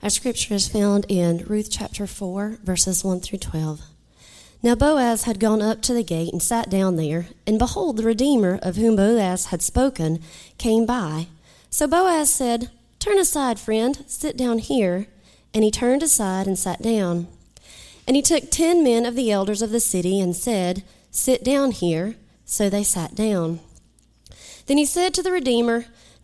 Our scripture is found in Ruth chapter 4, verses 1 through 12. Now Boaz had gone up to the gate and sat down there, and behold, the Redeemer of whom Boaz had spoken came by. So Boaz said, Turn aside, friend, sit down here. And he turned aside and sat down. And he took ten men of the elders of the city and said, Sit down here. So they sat down. Then he said to the Redeemer,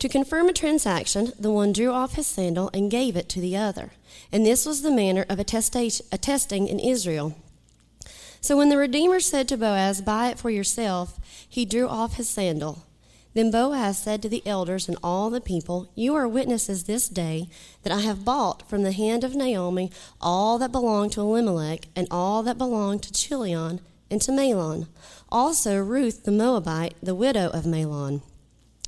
To confirm a transaction, the one drew off his sandal and gave it to the other. And this was the manner of attesting in Israel. So when the Redeemer said to Boaz, Buy it for yourself, he drew off his sandal. Then Boaz said to the elders and all the people, You are witnesses this day that I have bought from the hand of Naomi all that belonged to Elimelech and all that belonged to Chilion and to Mahlon, also Ruth the Moabite, the widow of Mahlon.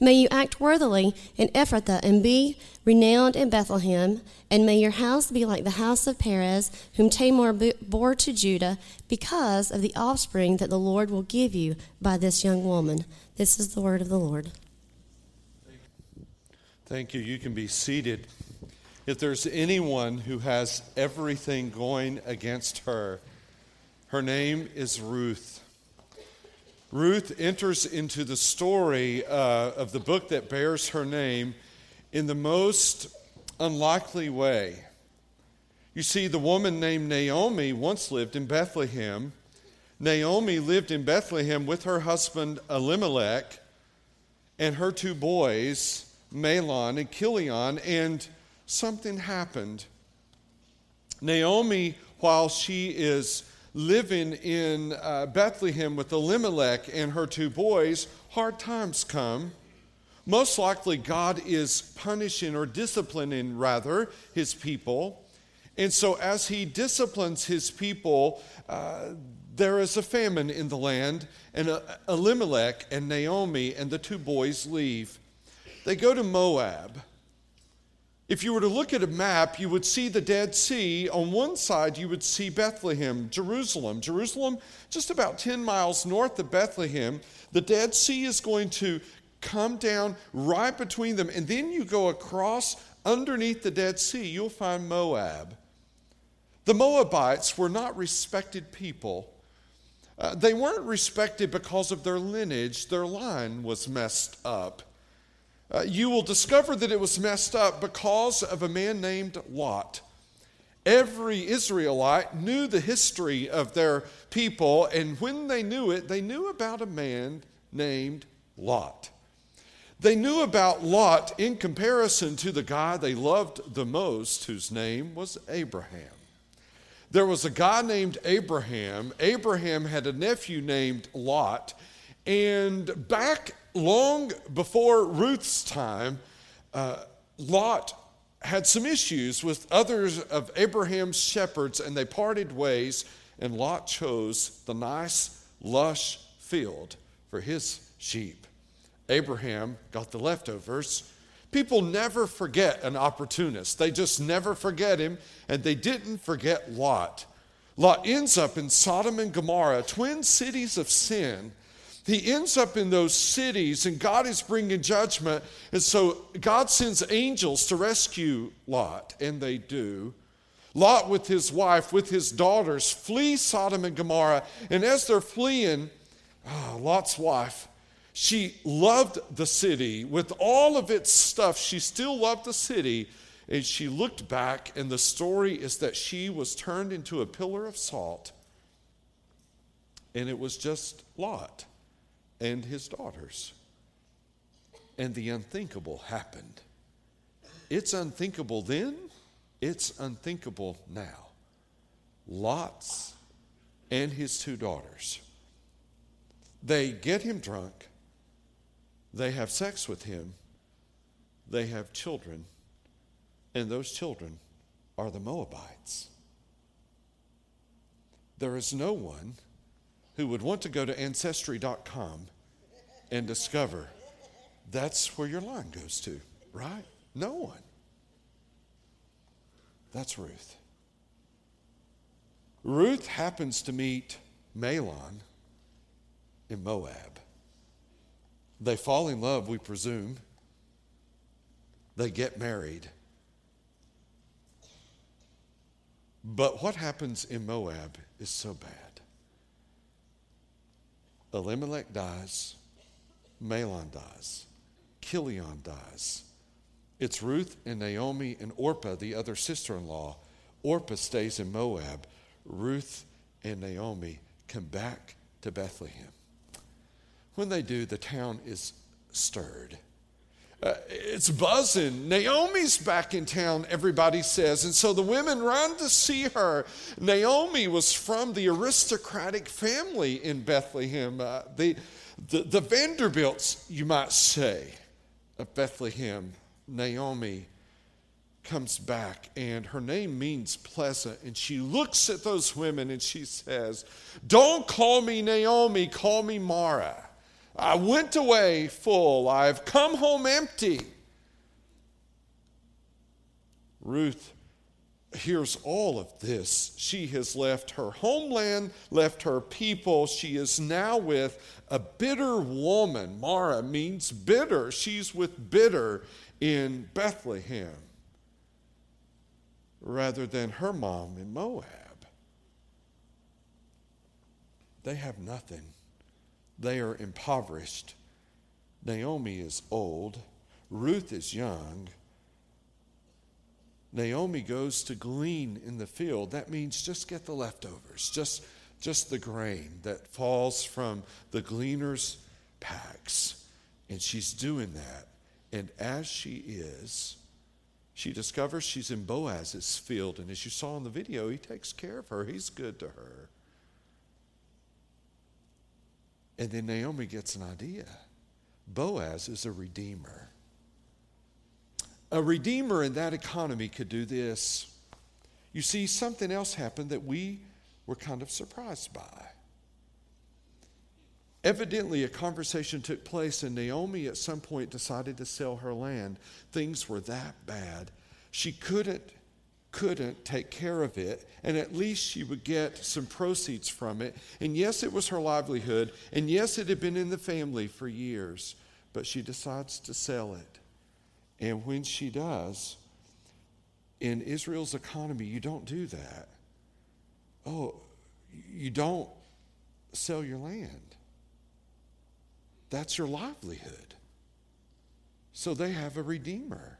May you act worthily in Ephrathah and be renowned in Bethlehem, and may your house be like the house of Perez, whom Tamar bore to Judah, because of the offspring that the Lord will give you by this young woman. This is the word of the Lord. Thank you. You can be seated. If there's anyone who has everything going against her, her name is Ruth. Ruth enters into the story uh, of the book that bears her name in the most unlikely way. You see, the woman named Naomi once lived in Bethlehem. Naomi lived in Bethlehem with her husband Elimelech and her two boys, Mahlon and Chilion, and something happened. Naomi, while she is living in uh, Bethlehem with Elimelech and her two boys, hard times come. Most likely, God is punishing or disciplining, rather, his people. And so, as he disciplines his people, uh, there is a famine in the land, and uh, Elimelech and Naomi and the two boys leave. They go to Moab. If you were to look at a map, you would see the Dead Sea. On one side, you would see Bethlehem, Jerusalem. Jerusalem, just about 10 miles north of Bethlehem. The Dead Sea is going to come down right between them. And then you go across underneath the Dead Sea, you'll find Moab. The Moabites were not respected people. Uh, they weren't respected because of their lineage, their line was messed up uh, you will discover that it was messed up because of a man named Lot. Every Israelite knew the history of their people, and when they knew it, they knew about a man named Lot. They knew about Lot in comparison to the guy they loved the most, whose name was Abraham. There was a guy named Abraham. Abraham had a nephew named Lot. And back long before Ruth's time, uh, Lot had some issues with others of Abraham's shepherds, and they parted ways, and Lot chose the nice, lush field for his sheep. Abraham got the leftovers. People never forget an opportunist. They just never forget him, and they didn't forget Lot. Lot ends up in Sodom and Gomorrah, twin cities of sin, He ends up in those cities, and God is bringing judgment. And so God sends angels to rescue Lot, and they do. Lot, with his wife, with his daughters, flee Sodom and Gomorrah. And as they're fleeing, oh, Lot's wife, she loved the city with all of its stuff. She still loved the city. And she looked back, and the story is that she was turned into a pillar of salt. And it was just Lot and his daughters. And the unthinkable happened. It's unthinkable then, it's unthinkable now. Lot's and his two daughters. They get him drunk, they have sex with him, they have children, and those children are the Moabites. There is no one who would want to go to ancestry.com and discover that's where your line goes to, right? No one. That's Ruth. Ruth happens to meet Mahlon in Moab. They fall in love, we presume. They get married. But what happens in Moab is so bad. Elimelech dies, Mahlon dies, Chilion dies. It's Ruth and Naomi and Orpah, the other sister in law. Orpah stays in Moab. Ruth and Naomi come back to Bethlehem. When they do, the town is stirred. Uh, it's buzzing. Naomi's back in town, everybody says. And so the women run to see her. Naomi was from the aristocratic family in Bethlehem, uh, the, the, the Vanderbilts, you might say, of Bethlehem. Naomi comes back, and her name means pleasant. And she looks at those women and she says, Don't call me Naomi, call me Mara. I went away full, I've come home empty. Ruth hears all of this. She has left her homeland, left her people. She is now with a bitter woman. Mara means bitter. She's with bitter in Bethlehem rather than her mom in Moab. They have nothing. They are impoverished. Naomi is old. Ruth is young. Naomi goes to glean in the field. That means just get the leftovers, just, just the grain that falls from the gleaner's packs. And she's doing that. And as she is, she discovers she's in Boaz's field. And as you saw in the video, he takes care of her, he's good to her. And then Naomi gets an idea Boaz is a redeemer. A redeemer in that economy could do this. You see, something else happened that we were kind of surprised by. Evidently, a conversation took place, and Naomi at some point decided to sell her land. Things were that bad. She couldn't couldn't take care of it, and at least she would get some proceeds from it. And yes, it was her livelihood, and yes, it had been in the family for years, but she decides to sell it. And when she does, in Israel's economy, you don't do that. Oh, you don't sell your land. That's your livelihood. So they have a redeemer.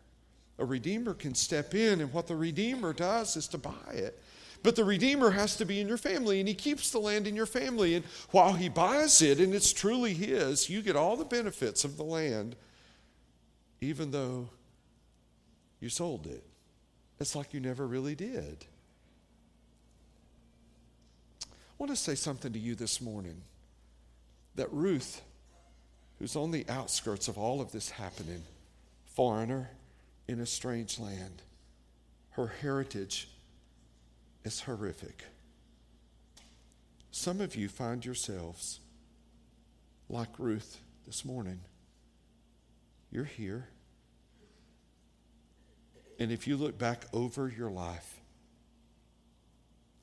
A redeemer can step in, and what the redeemer does is to buy it. But the redeemer has to be in your family, and he keeps the land in your family. And while he buys it, and it's truly his, you get all the benefits of the land, even though you sold it. It's like you never really did. I want to say something to you this morning that Ruth, who's on the outskirts of all of this happening, foreigner, in a strange land. Her heritage is horrific. Some of you find yourselves like Ruth this morning. You're here. And if you look back over your life,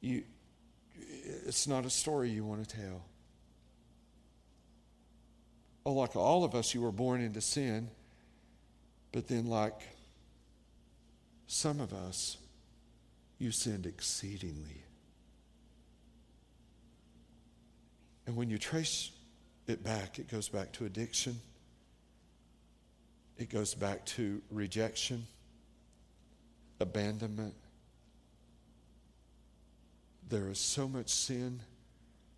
you, it's not a story you want to tell. Oh, like all of us, you were born into sin. But then, like some of us, you sinned exceedingly. And when you trace it back, it goes back to addiction, it goes back to rejection, abandonment. There is so much sin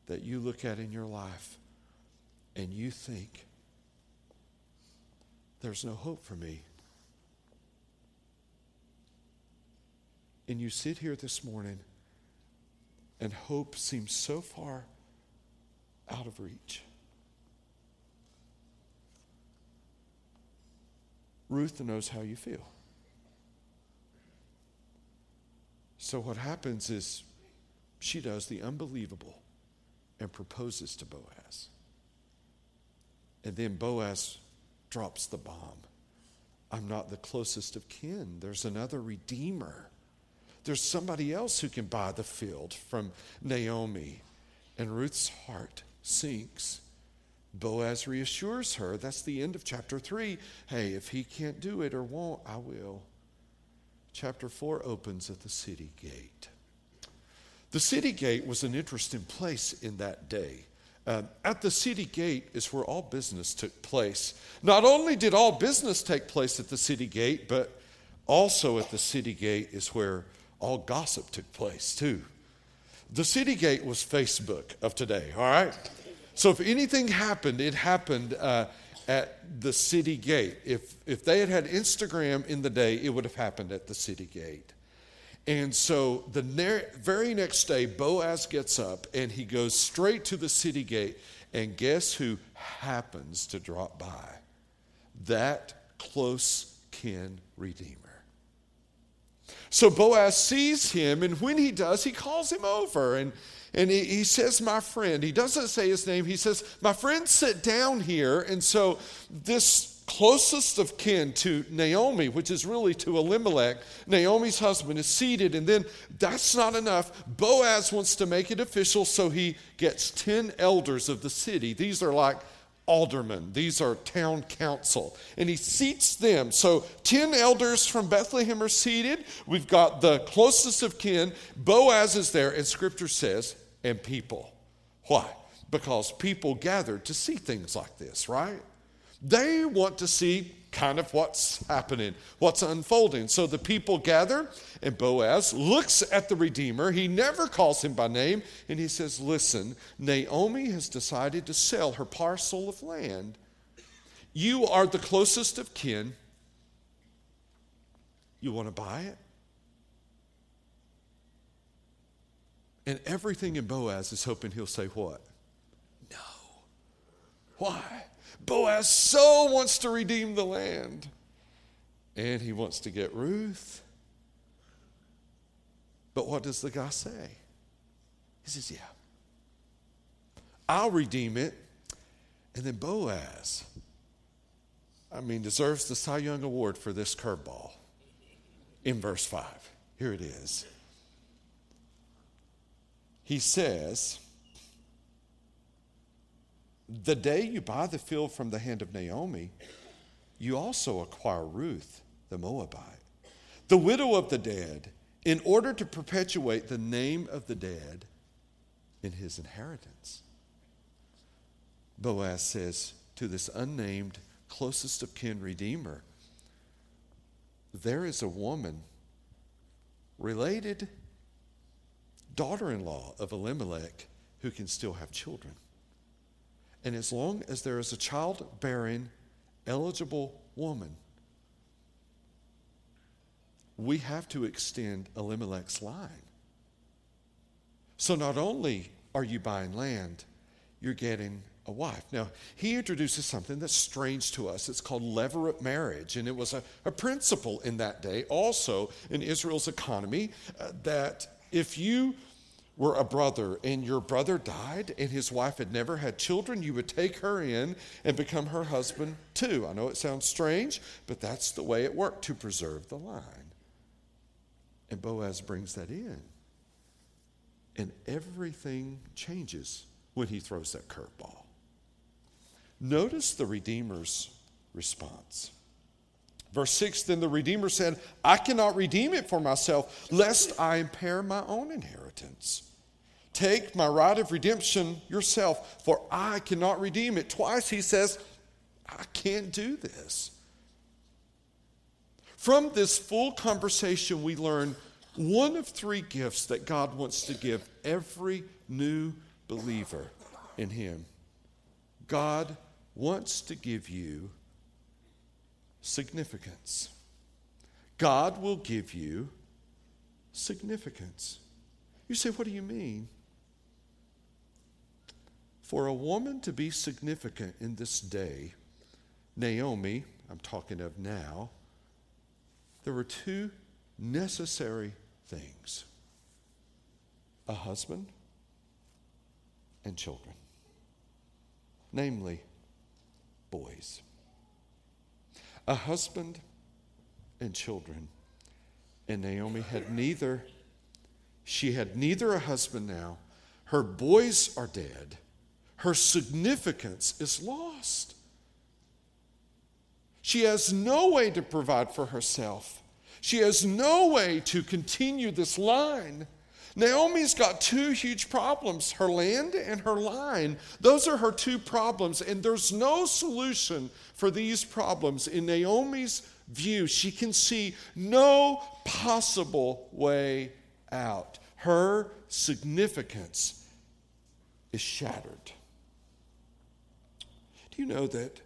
that you look at in your life and you think, there's no hope for me. And you sit here this morning and hope seems so far out of reach. Ruth knows how you feel. So, what happens is she does the unbelievable and proposes to Boaz. And then Boaz drops the bomb. I'm not the closest of kin. There's another redeemer. There's somebody else who can buy the field from Naomi. And Ruth's heart sinks. Boaz reassures her. That's the end of chapter 3. Hey, if he can't do it or won't, I will. Chapter 4 opens at the city gate. The city gate was an interesting place in that day. Uh, at the city gate is where all business took place. Not only did all business take place at the city gate, but also at the city gate is where all gossip took place, too. The city gate was Facebook of today, all right? So if anything happened, it happened uh, at the city gate. If, if they had had Instagram in the day, it would have happened at the city gate. And so the ne- very next day, Boaz gets up and he goes straight to the city gate. And guess who happens to drop by? That close kin redeemer. So Boaz sees him, and when he does, he calls him over and, and he, he says, My friend. He doesn't say his name. He says, My friend, sit down here. And so this closest of kin to Naomi, which is really to Elimelech, Naomi's husband, is seated. And then that's not enough. Boaz wants to make it official, so he gets 10 elders of the city. These are like aldermen, these are town council. And he seats them. So 10 elders from Bethlehem are seated. We've got the closest of kin. Boaz is there, and scripture says, and people. Why? Because people gathered to see things like this, right? They want to see kind of what's happening, what's unfolding. So the people gather, and Boaz looks at the Redeemer. He never calls him by name, and he says, Listen, Naomi has decided to sell her parcel of land. You are the closest of kin. You want to buy it? And everything in Boaz is hoping he'll say, What? No. Why? Boaz so wants to redeem the land. And he wants to get Ruth. But what does the guy say? He says, Yeah, I'll redeem it. And then Boaz, I mean, deserves the Cy Young Award for this curveball in verse 5. Here it is. He says, the day you buy the field from the hand of Naomi, you also acquire Ruth, the Moabite, the widow of the dead, in order to perpetuate the name of the dead in his inheritance. Boaz says to this unnamed, closest of kin redeemer, There is a woman related, daughter in law of Elimelech, who can still have children. And as long as there is a childbearing, eligible woman, we have to extend Elimelech's line. So not only are you buying land, you're getting a wife. Now, he introduces something that's strange to us. It's called levirate marriage, and it was a, a principle in that day, also in Israel's economy, uh, that if you were a brother and your brother died and his wife had never had children, you would take her in and become her husband too. I know it sounds strange, but that's the way it worked to preserve the line. And Boaz brings that in. And everything changes when he throws that curveball. Notice the Redeemer's response. Verse 6 Then the Redeemer said, I cannot redeem it for myself, lest I impair my own inheritance. Take my right of redemption yourself, for I cannot redeem it. Twice he says, I can't do this. From this full conversation, we learn one of three gifts that God wants to give every new believer in Him. God wants to give you significance. God will give you significance. You say, What do you mean? For a woman to be significant in this day, Naomi, I'm talking of now, there were two necessary things a husband and children, namely, boys. A husband and children. And Naomi had neither. She had neither a husband now. Her boys are dead. Her significance is lost. She has no way to provide for herself. She has no way to continue this line. Naomi's got two huge problems her land and her line. Those are her two problems, and there's no solution for these problems. In Naomi's view, she can see no possible way out. Her significance is shattered. You know that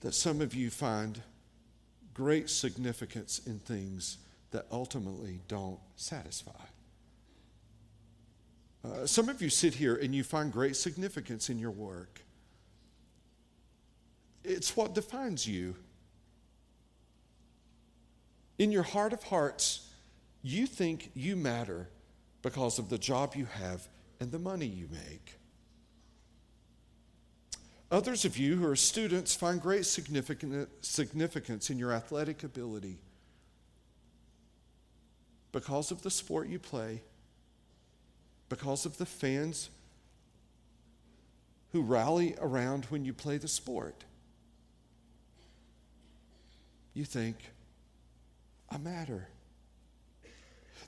that some of you find great significance in things that ultimately don't satisfy. Uh, some of you sit here and you find great significance in your work. It's what defines you. In your heart of hearts, you think you matter because of the job you have and the money you make. Others of you who are students find great significance in your athletic ability because of the sport you play, because of the fans who rally around when you play the sport. You think, I matter.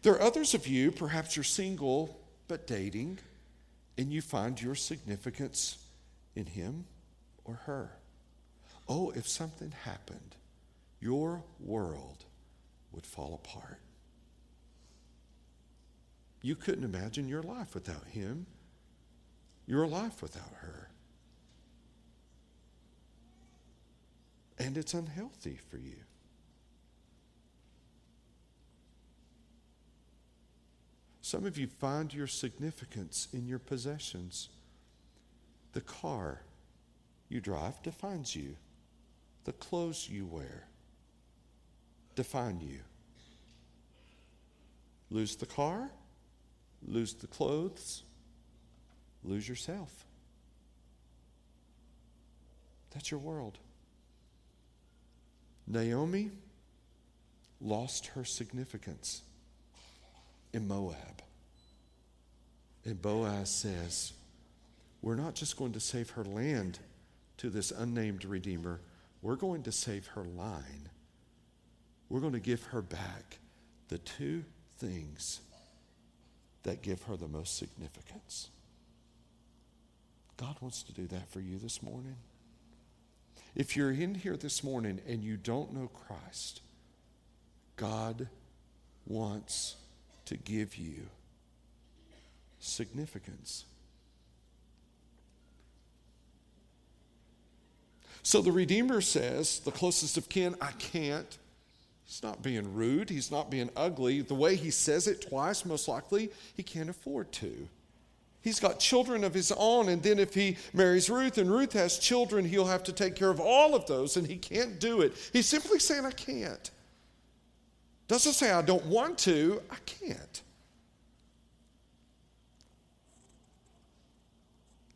There are others of you, perhaps you're single but dating, and you find your significance in him or her. Oh, if something happened, your world would fall apart. You couldn't imagine your life without him, your life without her. And it's unhealthy for you. Some of you find your significance in your possessions. The car you drive defines you, the clothes you wear define you. Lose the car, lose the clothes, lose yourself. That's your world. Naomi lost her significance in Moab. And Boaz says, we're not just going to save her land to this unnamed Redeemer, we're going to save her line. We're going to give her back the two things that give her the most significance. God wants to do that for you this morning. If you're in here this morning and you don't know Christ, God wants to give you significance. So the Redeemer says, the closest of kin, I can't. He's not being rude. He's not being ugly. The way he says it twice, most likely, he can't afford to. He's got children of his own, and then if he marries Ruth and Ruth has children, he'll have to take care of all of those, and he can't do it. He's simply saying, I can't. Doesn't say, I don't want to, I can't.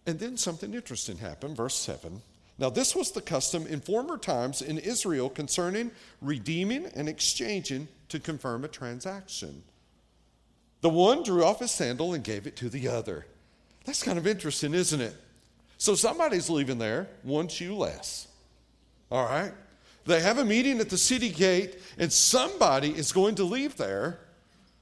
And then something interesting happened, verse 7. Now, this was the custom in former times in Israel concerning redeeming and exchanging to confirm a transaction. The one drew off his sandal and gave it to the other. That's kind of interesting, isn't it? So somebody's leaving there, one shoe less. All right? They have a meeting at the city gate, and somebody is going to leave there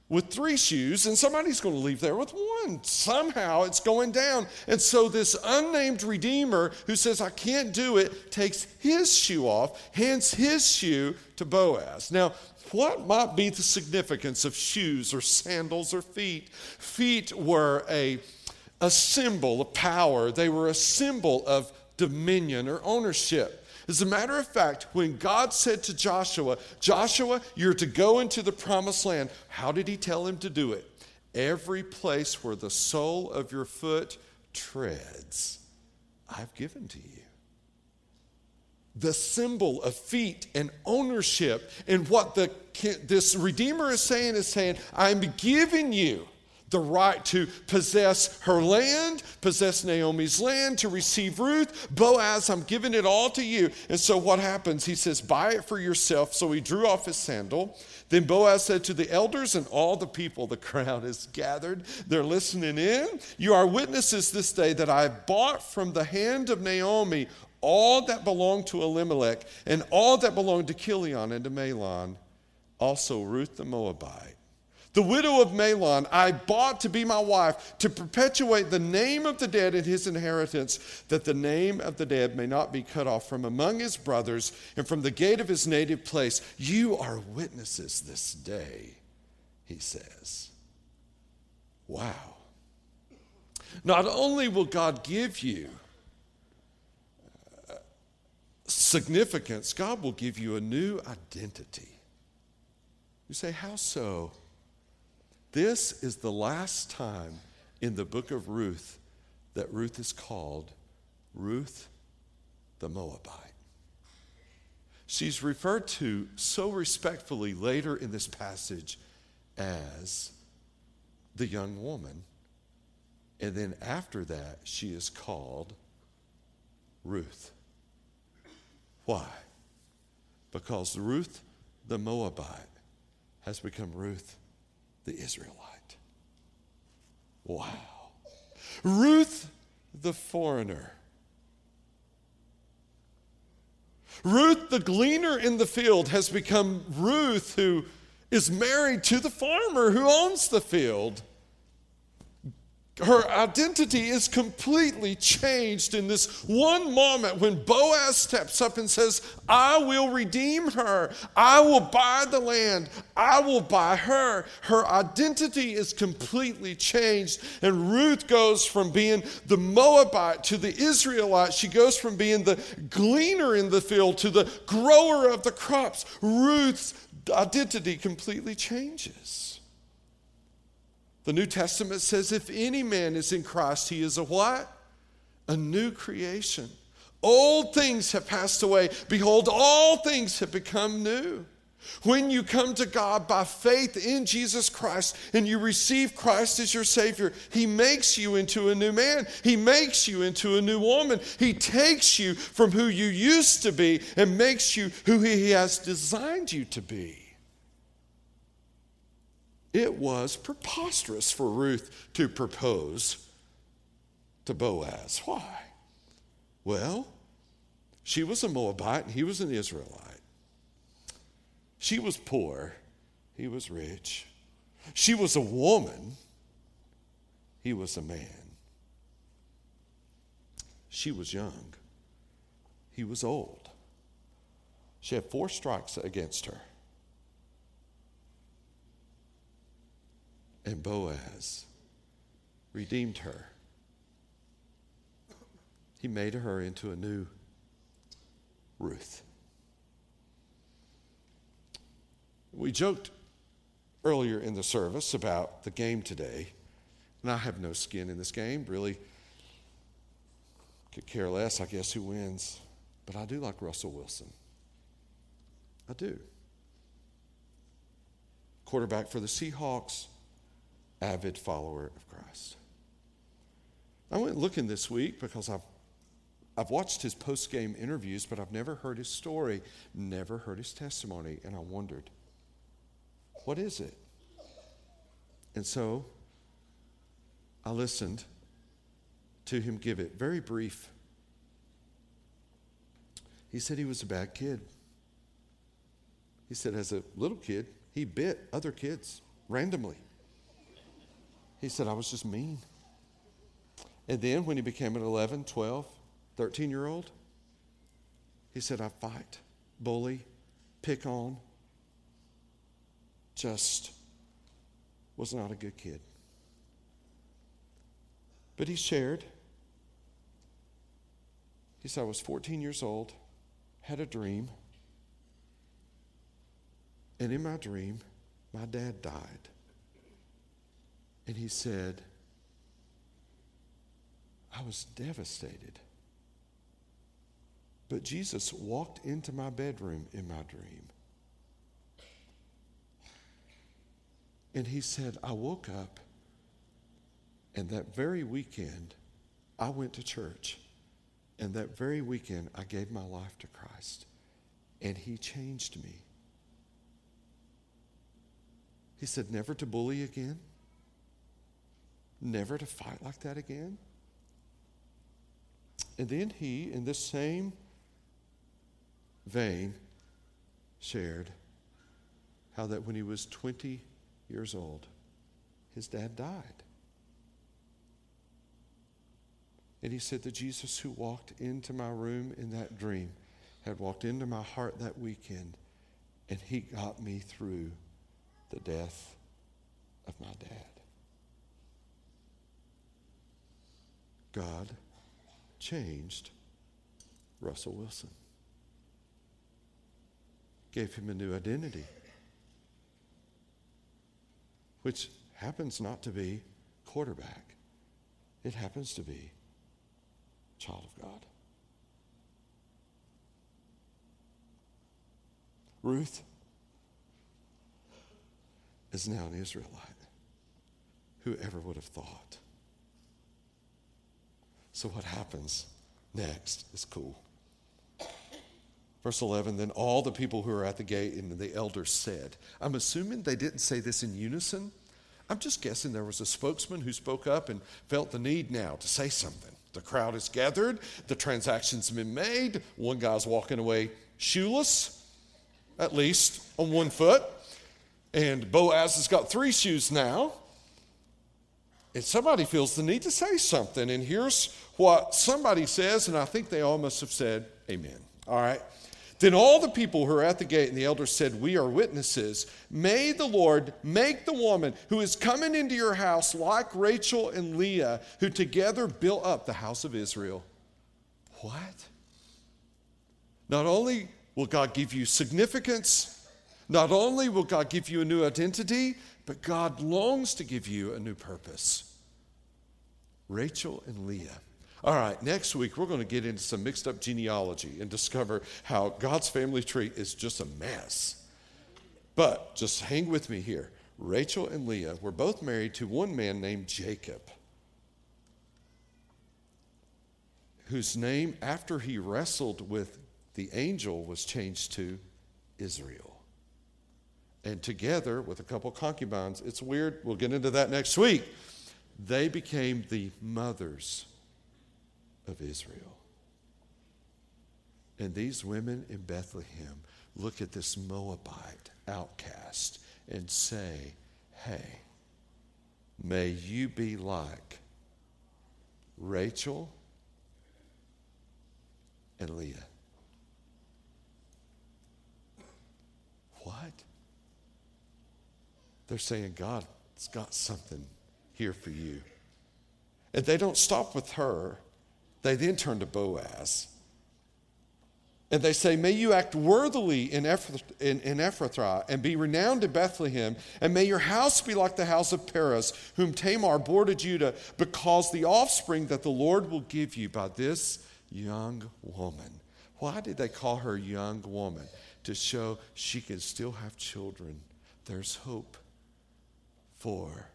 with three shoes, and somebody's going to leave there with one. Somehow it's going down. And so this unnamed Redeemer who says, I can't do it, takes his shoe off, hands his shoe to Boaz. Now, what might be the significance of shoes or sandals or feet? Feet were a, a symbol of power, they were a symbol of dominion or ownership. As a matter of fact, when God said to Joshua, Joshua, you're to go into the promised land, how did he tell him to do it? Every place where the sole of your foot treads, I've given to you. The symbol of feet and ownership, and what the, this Redeemer is saying is saying, I'm giving you the right to possess her land, possess Naomi's land, to receive Ruth. Boaz, I'm giving it all to you. And so what happens? He says, Buy it for yourself. So he drew off his sandal. Then Boaz said to the elders and all the people, the crowd is gathered, they're listening in. You are witnesses this day that I bought from the hand of Naomi all that belonged to Elimelech and all that belonged to Chilion and to Mahlon, also Ruth the Moabite the widow of Mahlon, I bought to be my wife to perpetuate the name of the dead in his inheritance, that the name of the dead may not be cut off from among his brothers and from the gate of his native place. You are witnesses this day, he says. Wow. Not only will God give you uh, significance, God will give you a new identity. You say, How so? This is the last time in the book of Ruth that Ruth is called Ruth the Moabite. She's referred to so respectfully later in this passage as the young woman. And then after that, she is called Ruth. Why? Because Ruth the Moabite has become Ruth the Israelite. Wow. Ruth the foreigner. Ruth the gleaner in the field has become Ruth who is married to the farmer who owns the field her identity is completely changed in this one moment when Boaz steps up and says, I will redeem her. I will buy the land. I will buy her. Her identity is completely changed. And Ruth goes from being the Moabite to the Israelite. She goes from being the gleaner in the field to the grower of the crops. Ruth's identity completely changes. The New Testament says, if any man is in Christ, he is a what? A new creation. Old things have passed away. Behold, all things have become new. When you come to God by faith in Jesus Christ and you receive Christ as your Savior, He makes you into a new man. He makes you into a new woman. He takes you from who you used to be and makes you who He has designed you to be. It was preposterous for Ruth to propose to Boaz. Why? Well, she was a Moabite and he was an Israelite. She was poor, he was rich. She was a woman, he was a man. She was young, he was old. She had four strikes against her. And Boaz redeemed her. He made her into a new Ruth. We joked earlier in the service about the game today, and I have no skin in this game, really. Could care less, I guess, who wins. But I do like Russell Wilson. I do. Quarterback for the Seahawks, avid follower of Christ. I went looking this week because I've, I've watched his post game interviews, but I've never heard his story, never heard his testimony, and I wondered, what is it? And so I listened to him give it. Very brief. He said he was a bad kid. He said, as a little kid, he bit other kids randomly. He said, I was just mean. And then when he became an 11, 12, 13 year old, he said, I fight, bully, pick on, just was not a good kid. But he shared. He said, I was 14 years old, had a dream, and in my dream, my dad died. And he said, I was devastated. But Jesus walked into my bedroom in my dream. And he said, I woke up, and that very weekend, I went to church. And that very weekend, I gave my life to Christ. And he changed me. He said, never to bully again, never to fight like that again. And then he, in this same vein, shared how that when he was 20 years old, his dad died. And he said, The Jesus who walked into my room in that dream had walked into my heart that weekend, and he got me through the death of my dad. God changed Russell Wilson, gave him a new identity, which happens not to be quarterback, it happens to be child of God. Ruth is now an Israelite. Whoever would have thought? So, what happens next is cool. Verse 11 Then all the people who were at the gate and the elders said, I'm assuming they didn't say this in unison. I'm just guessing there was a spokesman who spoke up and felt the need now to say something. The crowd is gathered, the transaction's been made, one guy's walking away shoeless, at least on one foot. And Boaz has got three shoes now. And somebody feels the need to say something. And here's what somebody says, and I think they all must have said, Amen. All right. Then all the people who are at the gate and the elders said, We are witnesses. May the Lord make the woman who is coming into your house like Rachel and Leah, who together built up the house of Israel. What? Not only will God give you significance, not only will God give you a new identity, but God longs to give you a new purpose. Rachel and Leah. All right, next week we're going to get into some mixed up genealogy and discover how God's family tree is just a mess. But just hang with me here. Rachel and Leah were both married to one man named Jacob, whose name, after he wrestled with the angel, was changed to Israel and together with a couple concubines, it's weird, we'll get into that next week, they became the mothers of Israel. And these women in Bethlehem look at this Moabite outcast and say, Hey, may you be like Rachel and Leah. What? They're saying, God's got something here for you. And they don't stop with her. They then turn to Boaz. And they say, May you act worthily in, in, in Ephrathah and be renowned in Bethlehem, and may your house be like the house of Perez, whom Tamar bore to Judah, because the offspring that the Lord will give you by this young woman. Why did they call her young woman? To show she can still have children. There's hope for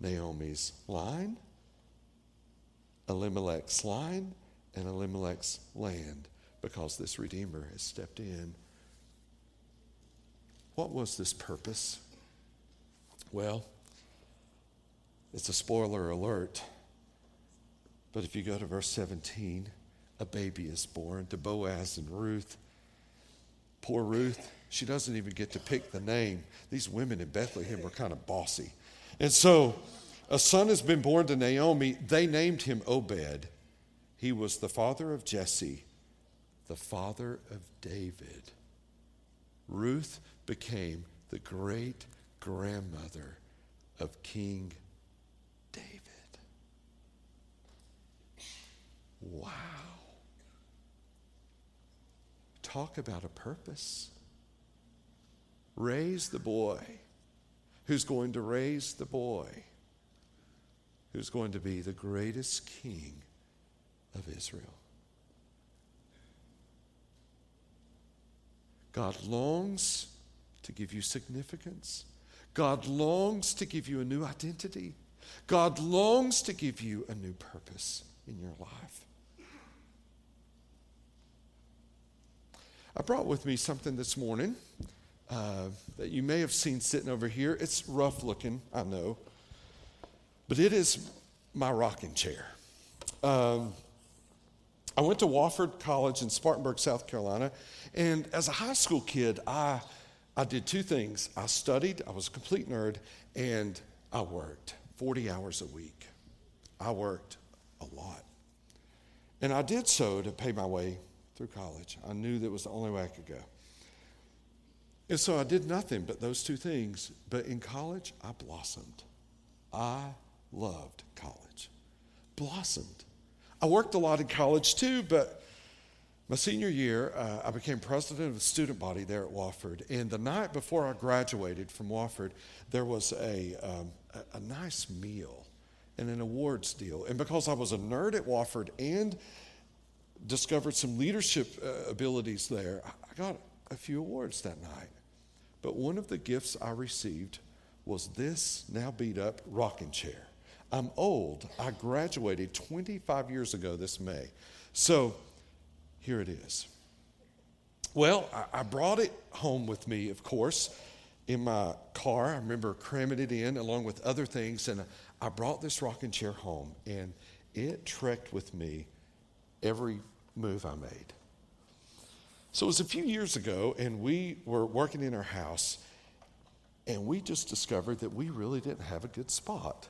Naomi's line, Elimelech's line, and Elimelech's land because this Redeemer has stepped in. What was this purpose? Well, it's a spoiler alert. But if you go to verse 17, a baby is born to Boaz and Ruth. Poor Ruth, she doesn't even get to pick the name. These women in Bethlehem were kind of bossy. And so a son has been born to Naomi. They named him Obed. He was the father of Jesse, the father of David. Ruth became the great grandmother of King David. Wow. Talk about a purpose. Raise the boy who's going to raise the boy who's going to be the greatest king of Israel. God longs to give you significance. God longs to give you a new identity. God longs to give you a new purpose in your life. I brought with me something this morning uh, that you may have seen sitting over here. It's rough looking, I know, but it is my rocking chair. Um, I went to Wofford College in Spartanburg, South Carolina, and as a high school kid, I, I did two things. I studied, I was a complete nerd, and I worked 40 hours a week. I worked a lot. And I did so to pay my way through college. I knew that was the only way I could go. And so I did nothing but those two things. But in college, I blossomed. I loved college. Blossomed. I worked a lot in college too, but my senior year, uh, I became president of the student body there at Wofford. And the night before I graduated from Wofford, there was a, um, a, a nice meal and an awards deal. And because I was a nerd at Wofford and discovered some leadership uh, abilities there, I got a few awards that night. But one of the gifts I received was this now beat up rocking chair. I'm old. I graduated 25 years ago this May. So here it is. Well, I, brought it home with me, of course, in my car. I remember cramming it in along with other things, and I brought this rocking chair home, and it trekked with me every move I made. So it was a few years ago, and we were working in our house, and we just discovered that we really didn't have a good spot.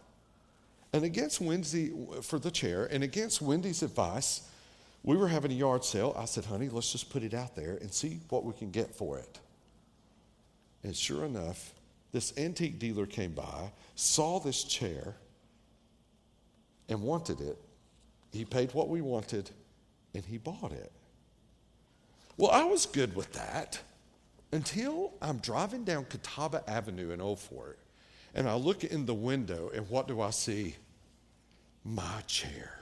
And against Wendy for the chair, and against Wendy's advice, we were having a yard sale. I said, honey, let's just put it out there and see what we can get for it. And sure enough, this antique dealer came by, saw this chair, and wanted it. He paid what we wanted, and he bought it. Well, I was good with that until I'm driving down Catawba Avenue in Old Fort, and I look in the window, and what do I see? My chair.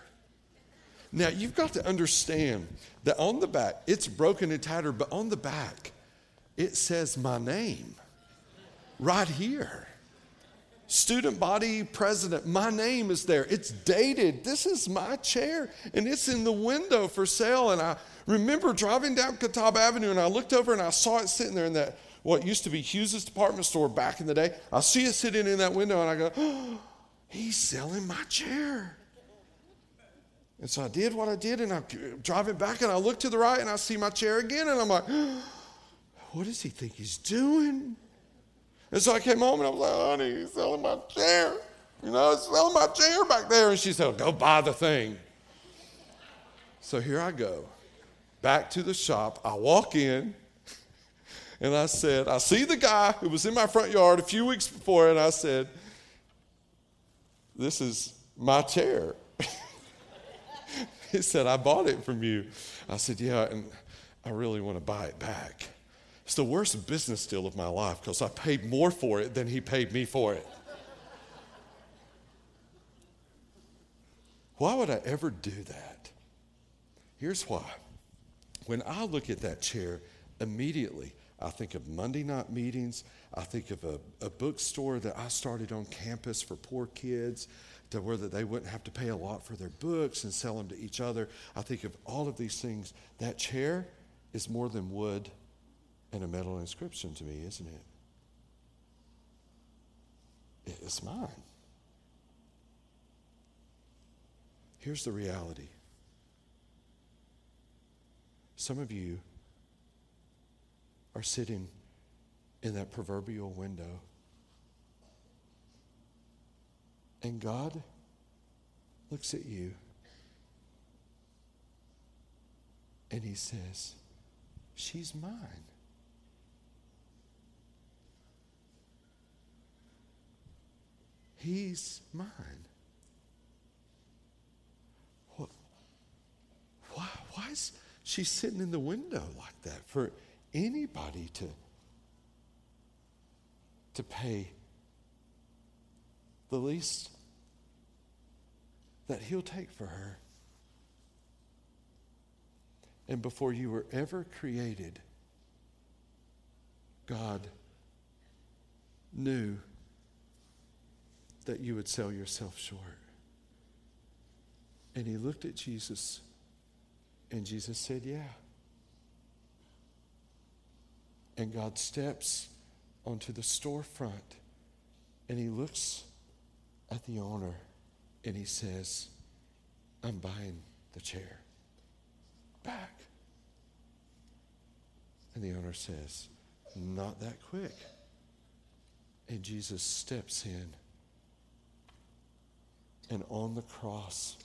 Now, you've got to understand that on the back, it's broken and tattered, but on the back, it says my name right here. Student body president, my name is there. It's dated. This is my chair, and it's in the window for sale. And I remember driving down Catawba Avenue, and I looked over and I saw it sitting there in that what used to be Hughes's department store back in the day. I see it sitting in that window, and I go, oh, he's selling my chair. And so I did what I did, and I'm driving back, and I look to the right, and I see my chair again, and I'm like, what does he think he's doing? And so I came home, and I was like, oh, honey, he's selling my chair. You know, he's selling my chair back there. And she said, go buy the thing. So here I go, back to the shop. I walk in, and I said, I see the guy who was in my front yard a few weeks before, and I said, This is my chair. He said, I bought it from you. I said, Yeah, and I really want to buy it back. It's the worst business deal of my life because I paid more for it than he paid me for it. Why would I ever do that? Here's why. When I look at that chair, immediately I think of Monday night meetings. I think of a, a bookstore that I started on campus for poor kids to where that they wouldn't have to pay a lot for their books and sell them to each other. I think of all of these things. That chair is more than wood and a metal inscription to me, isn't it? It's mine. Here's the reality some of you are sitting in that proverbial window, and God looks at you and He says, She's mine. He's mine. What, why, why is she sitting in the window like that for anybody to, to pay the least that he'll take for her? And before you were ever created, God knew that you would sell yourself short. And he looked at Jesus, and Jesus said, Yeah. And God steps onto the storefront, and he looks at the owner, and he says, I'm buying the chair back. And the owner says, Not that quick. And Jesus steps in and on the cross,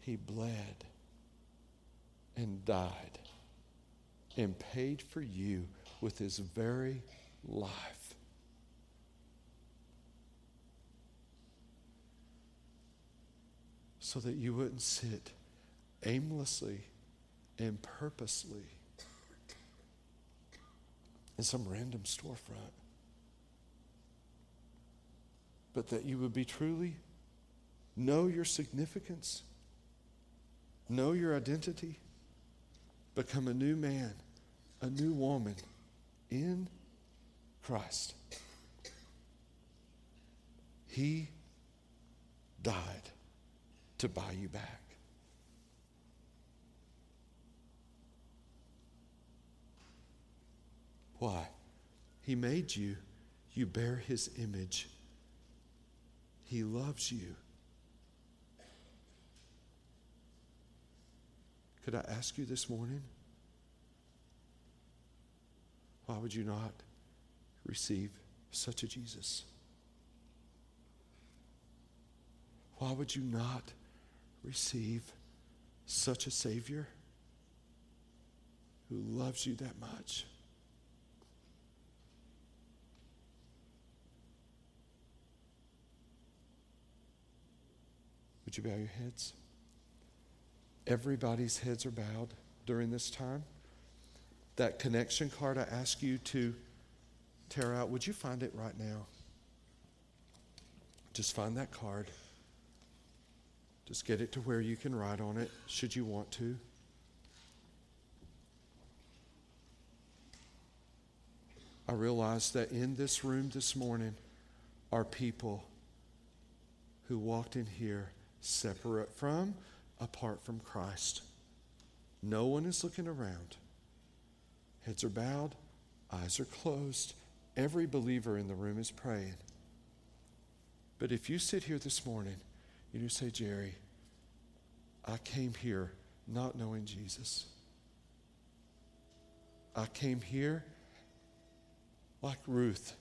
he bled and died and paid for you with his very life. So that you wouldn't sit aimlessly and purposely in some random storefront but that you would be truly know your significance, know your identity, become a new man, a new woman in Christ. He died to buy you back. Why? He made you, you bear his image. He loves you. Could I ask you this morning? Why would you not receive such a Jesus? Why would you not receive such a Savior who loves you that much? Would you bow your heads? Everybody's heads are bowed during this time. That connection card I ask you to tear out, would you find it right now? Just find that card. Just get it to where you can write on it, should you want to. I realize that in this room this morning are people who walked in here separate from, apart from Christ. No one is looking around. Heads are bowed, eyes are closed. Every believer in the room is praying. But if you sit here this morning and you say, Jerry, I came here not knowing Jesus. I came here like Ruth,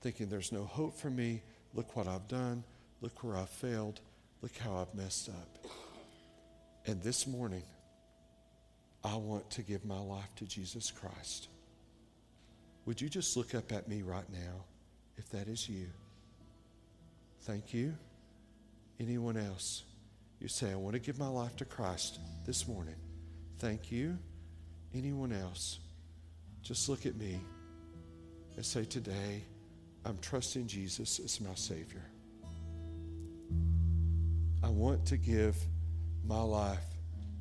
thinking there's no hope for me. Look what I've done. Look where I've failed. Look how I've messed up. And this morning, I want to give my life to Jesus Christ. Would you just look up at me right now if that is you? Thank you. Anyone else? You say, I want to give my life to Christ this morning. Thank you. Anyone else? Just look at me and say, Today, I'm trusting Jesus as my Savior. I want to give my life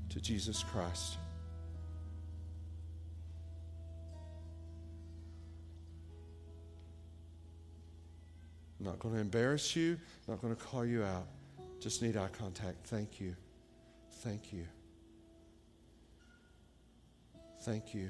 to Jesus Christ. I'm not going to embarrass you, not going to call you out. Just need eye contact. Thank you. Thank you. Thank you.